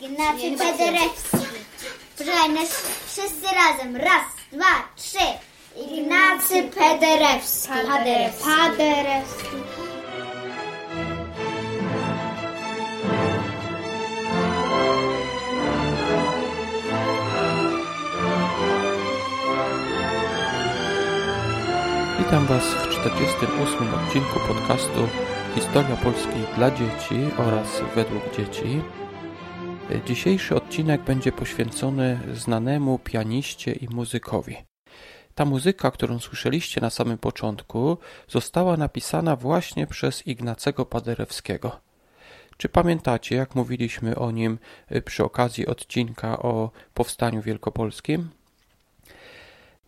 Ignacy Paderewski. Poczekaj, nas wszyscy razem. Raz, dwa, trzy. Ignacy Paderewski. Paderewski. Paderewski. Witam Was w 48 odcinku podcastu Historia Polski dla dzieci oraz według dzieci. Dzisiejszy odcinek będzie poświęcony znanemu pianiście i muzykowi. Ta muzyka, którą słyszeliście na samym początku, została napisana właśnie przez Ignacego Paderewskiego. Czy pamiętacie, jak mówiliśmy o nim przy okazji odcinka o powstaniu wielkopolskim?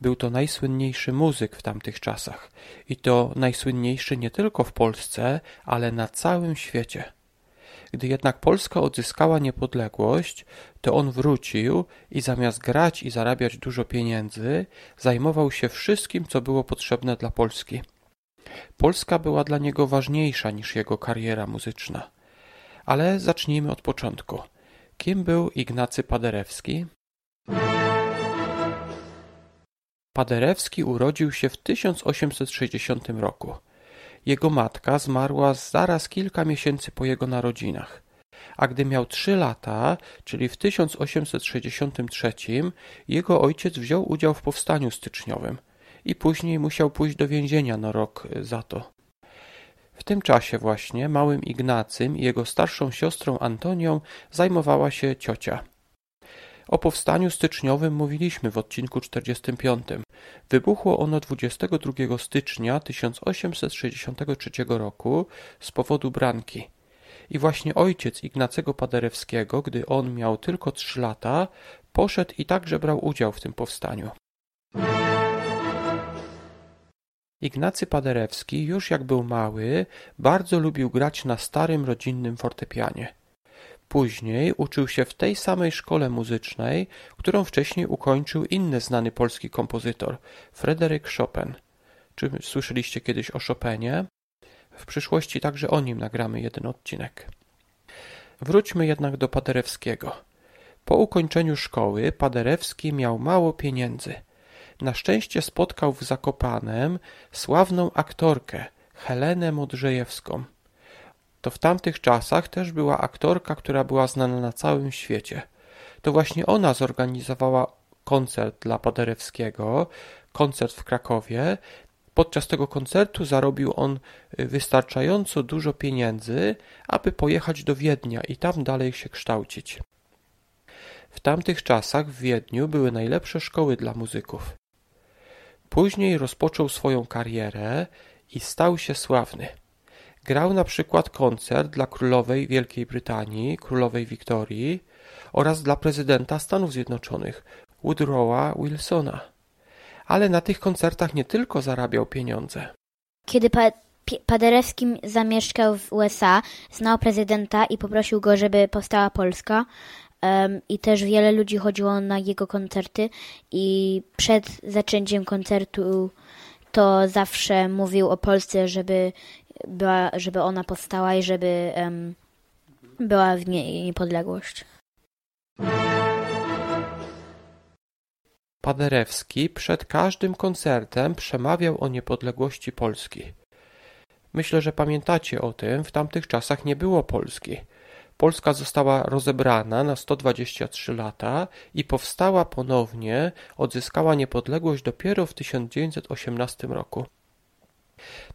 Był to najsłynniejszy muzyk w tamtych czasach i to najsłynniejszy nie tylko w Polsce, ale na całym świecie. Gdy jednak Polska odzyskała niepodległość, to on wrócił i zamiast grać i zarabiać dużo pieniędzy, zajmował się wszystkim, co było potrzebne dla Polski. Polska była dla niego ważniejsza niż jego kariera muzyczna. Ale zacznijmy od początku. Kim był Ignacy Paderewski? Paderewski urodził się w 1860 roku. Jego matka zmarła zaraz kilka miesięcy po jego narodzinach. A gdy miał trzy lata, czyli w 1863, jego ojciec wziął udział w powstaniu styczniowym i później musiał pójść do więzienia na rok za to. W tym czasie właśnie małym Ignacym i jego starszą siostrą Antonią zajmowała się ciocia. O powstaniu styczniowym mówiliśmy w odcinku 45. Wybuchło ono 22 stycznia 1863 roku z powodu branki. I właśnie ojciec Ignacego Paderewskiego, gdy on miał tylko trzy lata, poszedł i także brał udział w tym powstaniu. Ignacy Paderewski, już jak był mały, bardzo lubił grać na starym rodzinnym fortepianie. Później uczył się w tej samej szkole muzycznej, którą wcześniej ukończył inny znany polski kompozytor, Fryderyk Chopin. Czy słyszeliście kiedyś o Chopinie? W przyszłości także o nim nagramy jeden odcinek. Wróćmy jednak do Paderewskiego. Po ukończeniu szkoły Paderewski miał mało pieniędzy. Na szczęście spotkał w Zakopanem sławną aktorkę Helenę Modrzejewską. To w tamtych czasach też była aktorka, która była znana na całym świecie. To właśnie ona zorganizowała koncert dla Paderewskiego, koncert w Krakowie. Podczas tego koncertu zarobił on wystarczająco dużo pieniędzy, aby pojechać do Wiednia i tam dalej się kształcić. W tamtych czasach w Wiedniu były najlepsze szkoły dla muzyków. Później rozpoczął swoją karierę i stał się sławny. Grał na przykład koncert dla królowej Wielkiej Brytanii, królowej Wiktorii oraz dla prezydenta Stanów Zjednoczonych, Woodrowa Wilsona. Ale na tych koncertach nie tylko zarabiał pieniądze. Kiedy pa Paderewski zamieszkał w USA, znał prezydenta i poprosił go, żeby powstała Polska. Um, I też wiele ludzi chodziło na jego koncerty i przed zaczęciem koncertu to zawsze mówił o Polsce, żeby była, żeby ona powstała i żeby um, była w niej niepodległość. Paderewski przed każdym koncertem przemawiał o niepodległości Polski. Myślę, że pamiętacie o tym, w tamtych czasach nie było Polski. Polska została rozebrana na 123 lata i powstała ponownie, odzyskała niepodległość dopiero w 1918 roku.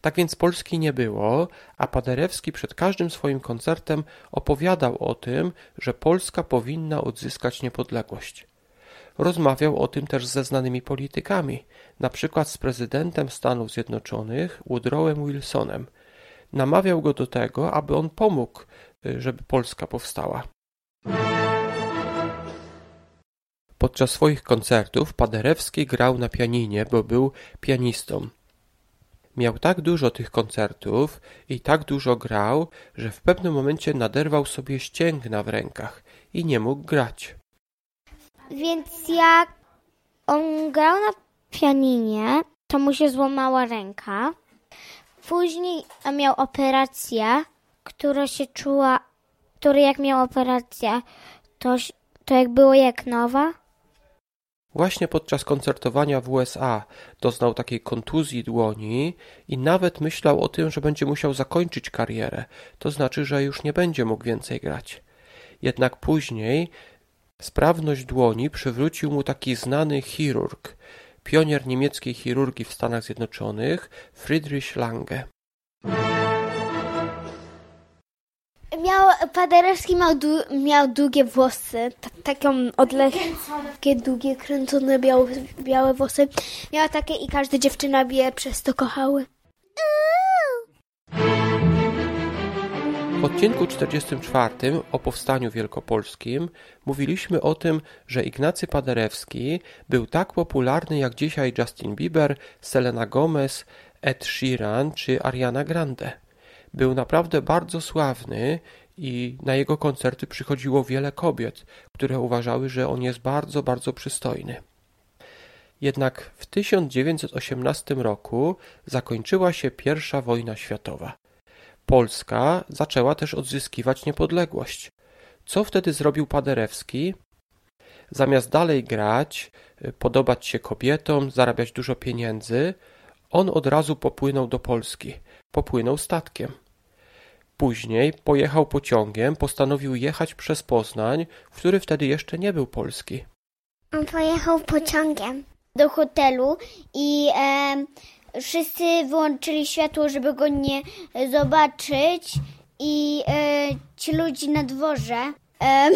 Tak więc Polski nie było, a Paderewski przed każdym swoim koncertem opowiadał o tym, że Polska powinna odzyskać niepodległość. Rozmawiał o tym też ze znanymi politykami, na przykład z prezydentem Stanów Zjednoczonych Woodrowem Wilsonem. Namawiał go do tego, aby on pomógł, y, żeby Polska powstała. Podczas swoich koncertów Paderewski grał na pianinie, bo był pianistą. Miał tak dużo tych koncertów i tak dużo grał, że w pewnym momencie naderwał sobie ścięgna w rękach i nie mógł grać. Więc jak on grał na pianinie, to mu się złamała ręka. Później miał operację, która się czuła, który jak miał operację, To, to jak było jak nowa? Właśnie podczas koncertowania w USA doznał takiej kontuzji dłoni i nawet myślał o tym, że będzie musiał zakończyć karierę, to znaczy, że już nie będzie mógł więcej grać. Jednak później sprawność dłoni przywrócił mu taki znany chirurg, pionier niemieckiej chirurgii w Stanach Zjednoczonych, Friedrich Lange. Miał, Paderewski miał, miał długie włosy, ta, taką odległe, takie długie, kręcone białe, białe włosy. Miał takie i każda dziewczyna je przez to kochały. W odcinku 44 o powstaniu wielkopolskim mówiliśmy o tym, że Ignacy Paderewski był tak popularny jak dzisiaj Justin Bieber, Selena Gomez, Ed Sheeran czy Ariana Grande. Był naprawdę bardzo sławny i na jego koncerty przychodziło wiele kobiet, które uważały, że on jest bardzo, bardzo przystojny. Jednak w 1918 roku zakończyła się I wojna światowa. Polska zaczęła też odzyskiwać niepodległość. Co wtedy zrobił Paderewski? Zamiast dalej grać, podobać się kobietom, zarabiać dużo pieniędzy, on od razu popłynął do Polski. Popłynął statkiem. Później pojechał pociągiem, postanowił jechać przez Poznań, który wtedy jeszcze nie był polski. On pojechał pociągiem do hotelu i e, wszyscy wyłączyli światło, żeby go nie zobaczyć i e, ci ludzie na dworze e,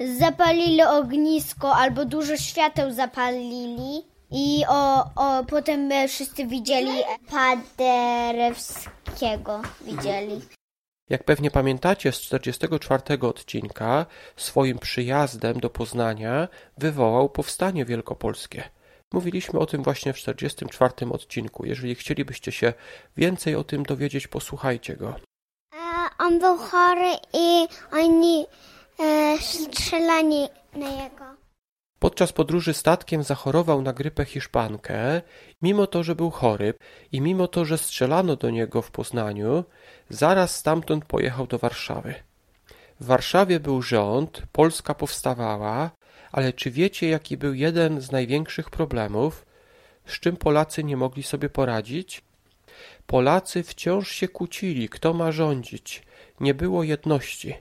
zapalili ognisko albo dużo świateł zapalili i o, o, potem wszyscy widzieli Paderewskiego. Widzieli. Jak pewnie pamiętacie z 44 odcinka, swoim przyjazdem do Poznania wywołał powstanie wielkopolskie. Mówiliśmy o tym właśnie w 44 odcinku. Jeżeli chcielibyście się więcej o tym dowiedzieć, posłuchajcie go. on był chory i oni e, strzelali na jego. Podczas podróży statkiem zachorował na grypę hiszpankę. Mimo to, że był chory i mimo to, że strzelano do niego w Poznaniu, zaraz stamtąd pojechał do Warszawy. W Warszawie był rząd, Polska powstawała, ale czy wiecie, jaki był jeden z największych problemów, z czym Polacy nie mogli sobie poradzić? Polacy wciąż się kłócili, kto ma rządzić. Nie było jedności.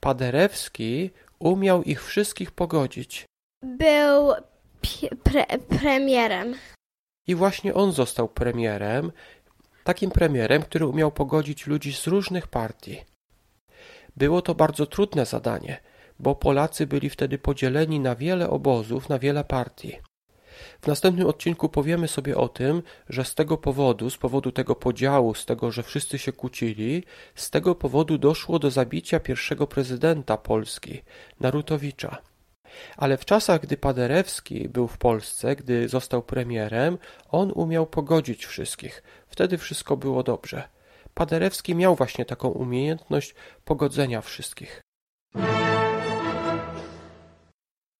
Paderewski umiał ich wszystkich pogodzić. Był pre premierem. I właśnie on został premierem, takim premierem, który umiał pogodzić ludzi z różnych partii. Było to bardzo trudne zadanie, bo Polacy byli wtedy podzieleni na wiele obozów, na wiele partii. W następnym odcinku powiemy sobie o tym, że z tego powodu, z powodu tego podziału, z tego, że wszyscy się kłócili, z tego powodu doszło do zabicia pierwszego prezydenta Polski, Narutowicza. Ale w czasach, gdy Paderewski był w Polsce, gdy został premierem, on umiał pogodzić wszystkich. Wtedy wszystko było dobrze. Paderewski miał właśnie taką umiejętność pogodzenia wszystkich.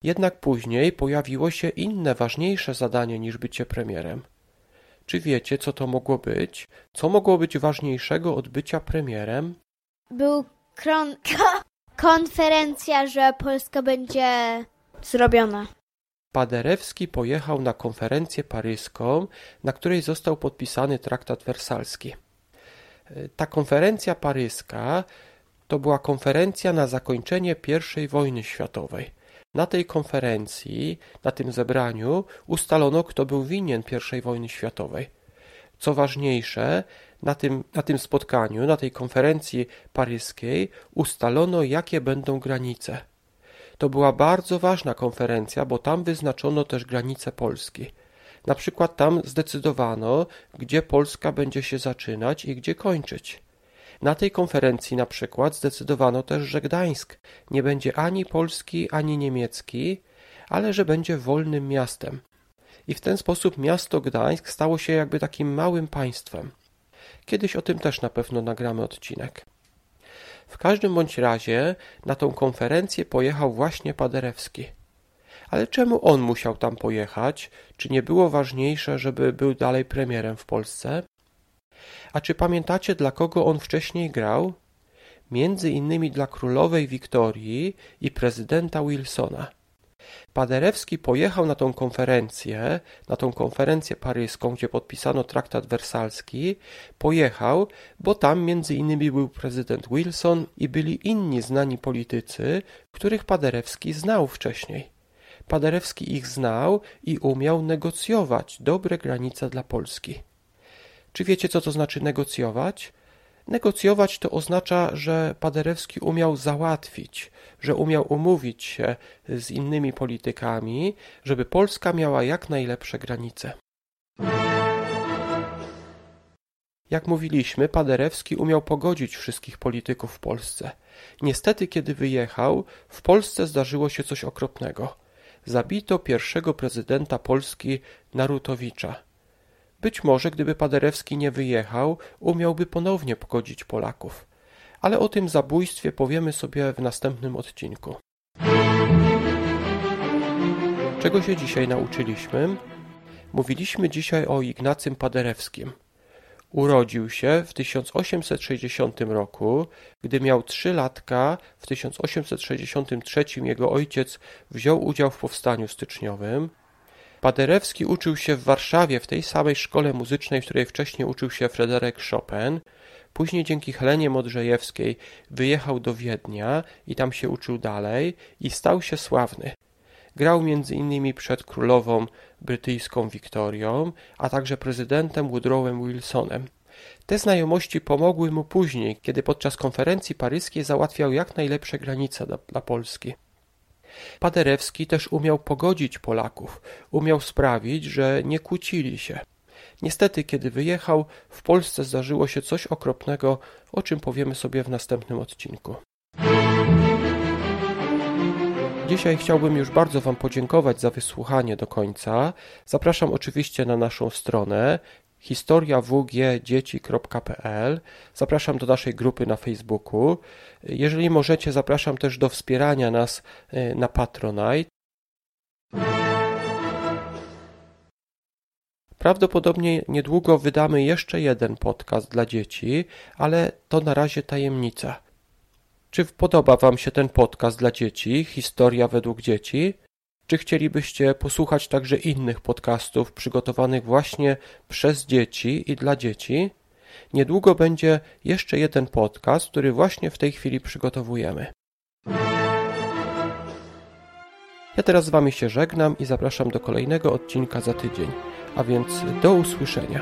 Jednak później pojawiło się inne, ważniejsze zadanie niż bycie premierem. Czy wiecie, co to mogło być? Co mogło być ważniejszego od bycia premierem? Był kron konferencja, że Polska będzie zrobiona. Paderewski pojechał na konferencję paryską, na której został podpisany traktat wersalski. Ta konferencja paryska to była konferencja na zakończenie I wojny światowej. Na tej konferencji, na tym zebraniu ustalono, kto był winien I wojny światowej. Co ważniejsze, na tym, na tym spotkaniu, na tej konferencji paryskiej ustalono, jakie będą granice. To była bardzo ważna konferencja, bo tam wyznaczono też granice Polski. Na przykład tam zdecydowano, gdzie Polska będzie się zaczynać i gdzie kończyć. Na tej konferencji na przykład zdecydowano też, że Gdańsk nie będzie ani polski, ani niemiecki, ale że będzie wolnym miastem. I w ten sposób miasto Gdańsk stało się jakby takim małym państwem. Kiedyś o tym też na pewno nagramy odcinek. W każdym bądź razie na tą konferencję pojechał właśnie Paderewski. Ale czemu on musiał tam pojechać? Czy nie było ważniejsze, żeby był dalej premierem w Polsce? A czy pamiętacie, dla kogo on wcześniej grał? między innymi dla królowej Wiktorii i prezydenta Wilsona. Paderewski pojechał na tą konferencję, na tą konferencję paryską, gdzie podpisano traktat wersalski, pojechał, bo tam między innymi był prezydent Wilson i byli inni znani politycy, których Paderewski znał wcześniej. Paderewski ich znał i umiał negocjować dobre granice dla Polski. Czy wiecie, co to znaczy negocjować? Negocjować to oznacza, że Paderewski umiał załatwić, że umiał umówić się z innymi politykami, żeby Polska miała jak najlepsze granice. Jak mówiliśmy, Paderewski umiał pogodzić wszystkich polityków w Polsce. Niestety, kiedy wyjechał, w Polsce zdarzyło się coś okropnego. Zabito pierwszego prezydenta Polski Narutowicza. Być może, gdyby Paderewski nie wyjechał, umiałby ponownie pogodzić Polaków. Ale o tym zabójstwie powiemy sobie w następnym odcinku. Czego się dzisiaj nauczyliśmy? Mówiliśmy dzisiaj o Ignacym Paderewskim. Urodził się w 1860 roku. Gdy miał trzy latka, w 1863 jego ojciec wziął udział w powstaniu styczniowym. Paderewski uczył się w Warszawie w tej samej szkole muzycznej, w której wcześniej uczył się Fryderyk Chopin. Później dzięki Helenie Modrzejewskiej wyjechał do Wiednia i tam się uczył dalej i stał się sławny. Grał innymi przed królową brytyjską Wiktorią, a także prezydentem Woodrowem Wilsonem. Te znajomości pomogły mu później, kiedy podczas konferencji paryskiej załatwiał jak najlepsze granice dla, dla Polski. Paderewski też umiał pogodzić Polaków, umiał sprawić, że nie kłócili się. Niestety, kiedy wyjechał, w Polsce zdarzyło się coś okropnego, o czym powiemy sobie w następnym odcinku. Dzisiaj chciałbym już bardzo Wam podziękować za wysłuchanie do końca. Zapraszam oczywiście na naszą stronę historiawgdzieci.pl. Zapraszam do naszej grupy na Facebooku. Jeżeli możecie, zapraszam też do wspierania nas y, na Patronite. Prawdopodobnie niedługo wydamy jeszcze jeden podcast dla dzieci, ale to na razie tajemnica. Czy podoba Wam się ten podcast dla dzieci, Historia według dzieci? Czy chcielibyście posłuchać także innych podcastów przygotowanych właśnie przez dzieci i dla dzieci? Niedługo będzie jeszcze jeden podcast, który właśnie w tej chwili przygotowujemy. Ja teraz z Wami się żegnam i zapraszam do kolejnego odcinka za tydzień, a więc do usłyszenia.